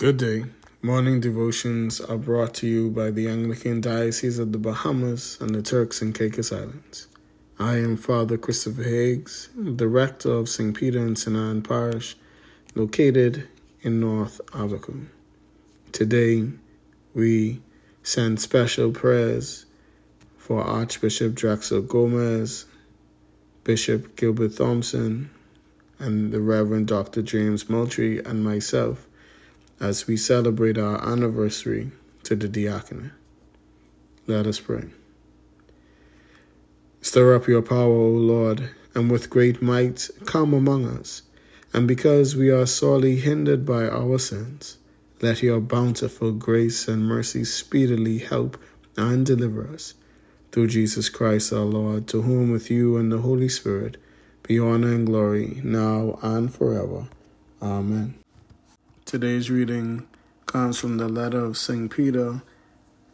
Good day. Morning devotions are brought to you by the Anglican Diocese of the Bahamas and the Turks and Caicos Islands. I am Father Kristophor Higgs, Director of St. Peter and St. Anne Parish, located in North Abaco. Today, we send special prayers for Archbishop Drexel Gomez, Bishop Gilbert Thompson, and the Reverend Dr. James Moultrie, and myself as we celebrate our anniversary to the diaconate. Let us pray. Stir up your power, O Lord, and with great might come among us. And because we are sorely hindered by our sins, let your bountiful grace and mercy speedily help and deliver us. Through Jesus Christ our Lord, to whom with you and the Holy Spirit be honor and glory, now and forever. Amen. Today's reading comes from the letter of St. Peter,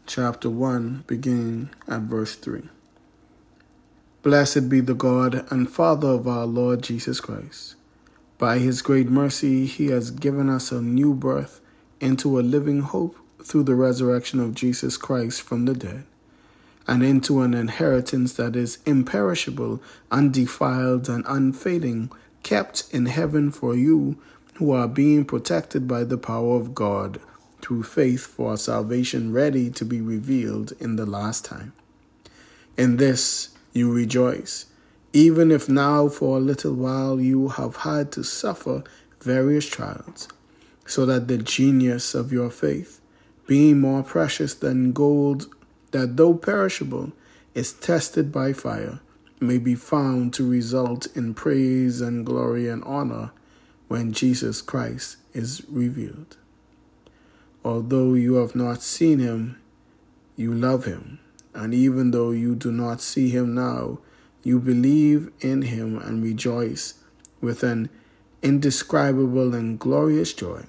chapter 1, beginning at verse 3. Blessed be the God and Father of our Lord Jesus Christ. By his great mercy, he has given us a new birth into a living hope through the resurrection of Jesus Christ from the dead, and into an inheritance that is imperishable, undefiled, and unfading, kept in heaven for you who are being protected by the power of God through faith for salvation ready to be revealed in the last time. In this you rejoice, even if now for a little while you have had to suffer various trials, so that the genius of your faith, being more precious than gold that though perishable is tested by fire, may be found to result in praise and glory and honor when Jesus Christ is revealed. Although you have not seen him, you love him. And even though you do not see him now, you believe in him and rejoice with an indescribable and glorious joy,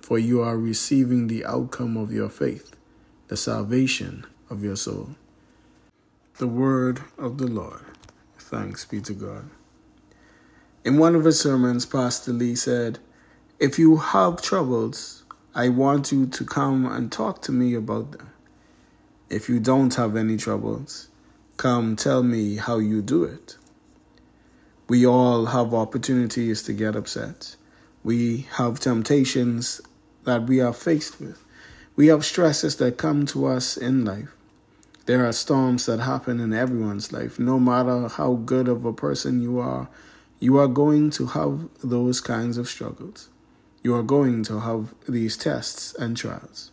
for you are receiving the outcome of your faith, the salvation of your soul. The word of the Lord. Thanks be to God. In one of his sermons, Pastor Lee said, If you have troubles, I want you to come and talk to me about them. If you don't have any troubles, come tell me how you do it. We all have opportunities to get upset. We have temptations that we are faced with. We have stresses that come to us in life. There are storms that happen in everyone's life. No matter how good of a person you are, you are going to have those kinds of struggles. You are going to have these tests and trials.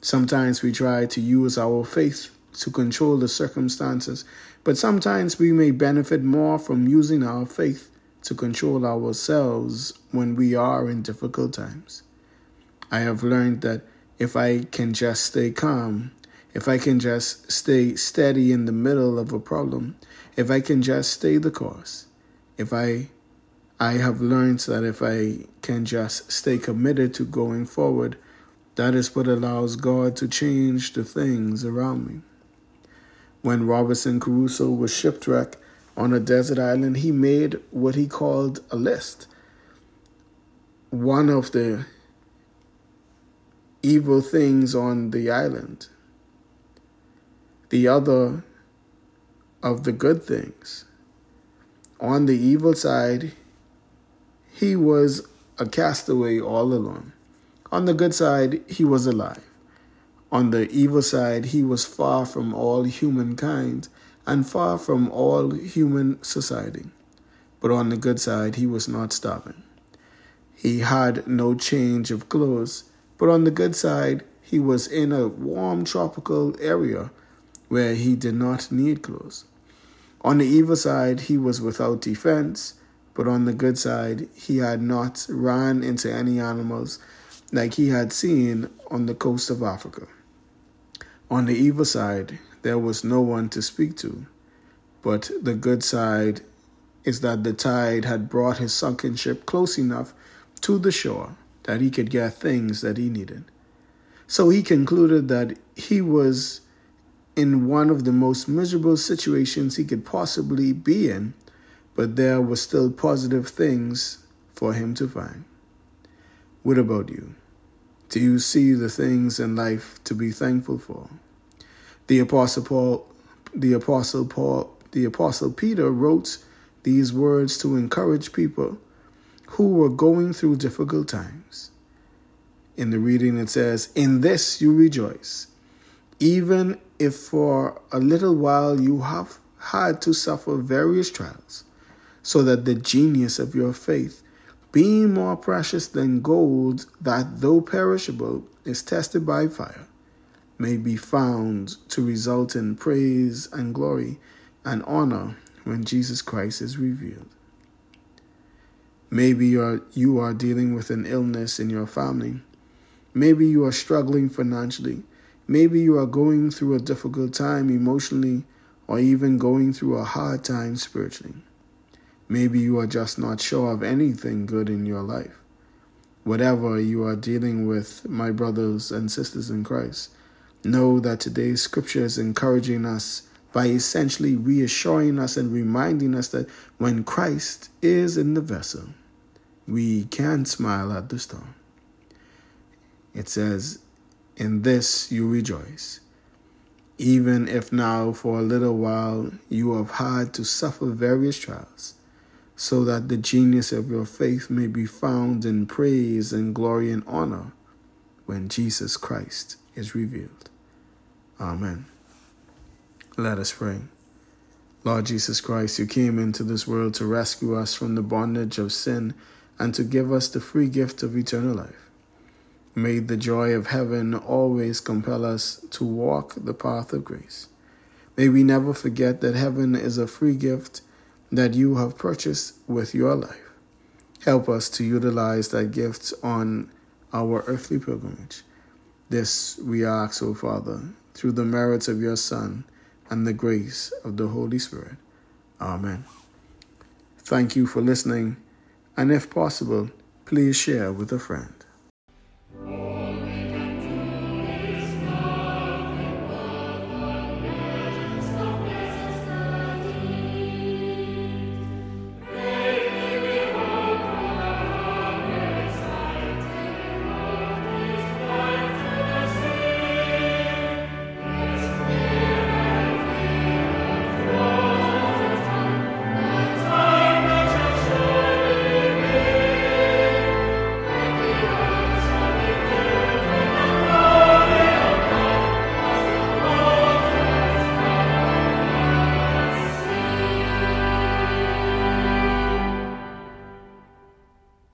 Sometimes we try to use our faith to control the circumstances, but sometimes we may benefit more from using our faith to control ourselves when we are in difficult times. I have learned that if I can just stay calm, if I can just stay steady in the middle of a problem, if I can just stay the course, if I I have learned that if I can just stay committed to going forward, that is what allows God to change the things around me. When Robinson Crusoe was shipwrecked on a desert island, he made what he called a list. One of the evil things on the island, the other of the good things on the evil side, he was a castaway all alone. On the good side, he was alive. On the evil side, he was far from all humankind and far from all human society. But on the good side, he was not starving. He had no change of clothes, but on the good side, he was in a warm tropical area where he did not need clothes. On the evil side, he was without defense, but on the good side, he had not run into any animals like he had seen on the coast of Africa. On the evil side, there was no one to speak to, but the good side is that the tide had brought his sunken ship close enough to the shore that he could get things that he needed. So he concluded that he was in one of the most miserable situations he could possibly be in, but there were still positive things for him to find. What about you? Do you see the things in life to be thankful for? The apostle Paul, the apostle Paul, the apostle Peter wrote these words to encourage people who were going through difficult times. In the reading it says, "In this you rejoice, even if for a little while you have had to suffer various trials, so that the genius of your faith, being more precious than gold that though perishable is tested by fire, may be found to result in praise and glory and honor when Jesus Christ is revealed. Maybe you are, you are dealing with an illness in your family. Maybe you are struggling financially. Maybe you are going through a difficult time emotionally or even going through a hard time spiritually. Maybe you are just not sure of anything good in your life. Whatever you are dealing with, my brothers and sisters in Christ, know that today's scripture is encouraging us by essentially reassuring us and reminding us that when Christ is in the vessel, we can smile at the storm. It says, In this you rejoice, even if now for a little while you have had to suffer various trials so that the genius of your faith may be found in praise and glory and honor when Jesus Christ is revealed. Amen. Let us pray. Lord Jesus Christ, you came into this world to rescue us from the bondage of sin and to give us the free gift of eternal life. May the joy of heaven always compel us to walk the path of grace. May we never forget that heaven is a free gift that you have purchased with your life. Help us to utilize that gift on our earthly pilgrimage. This we ask, O Father, through the merits of your Son and the grace of the Holy Spirit. Amen. Thank you for listening, and if possible, please share with a friend.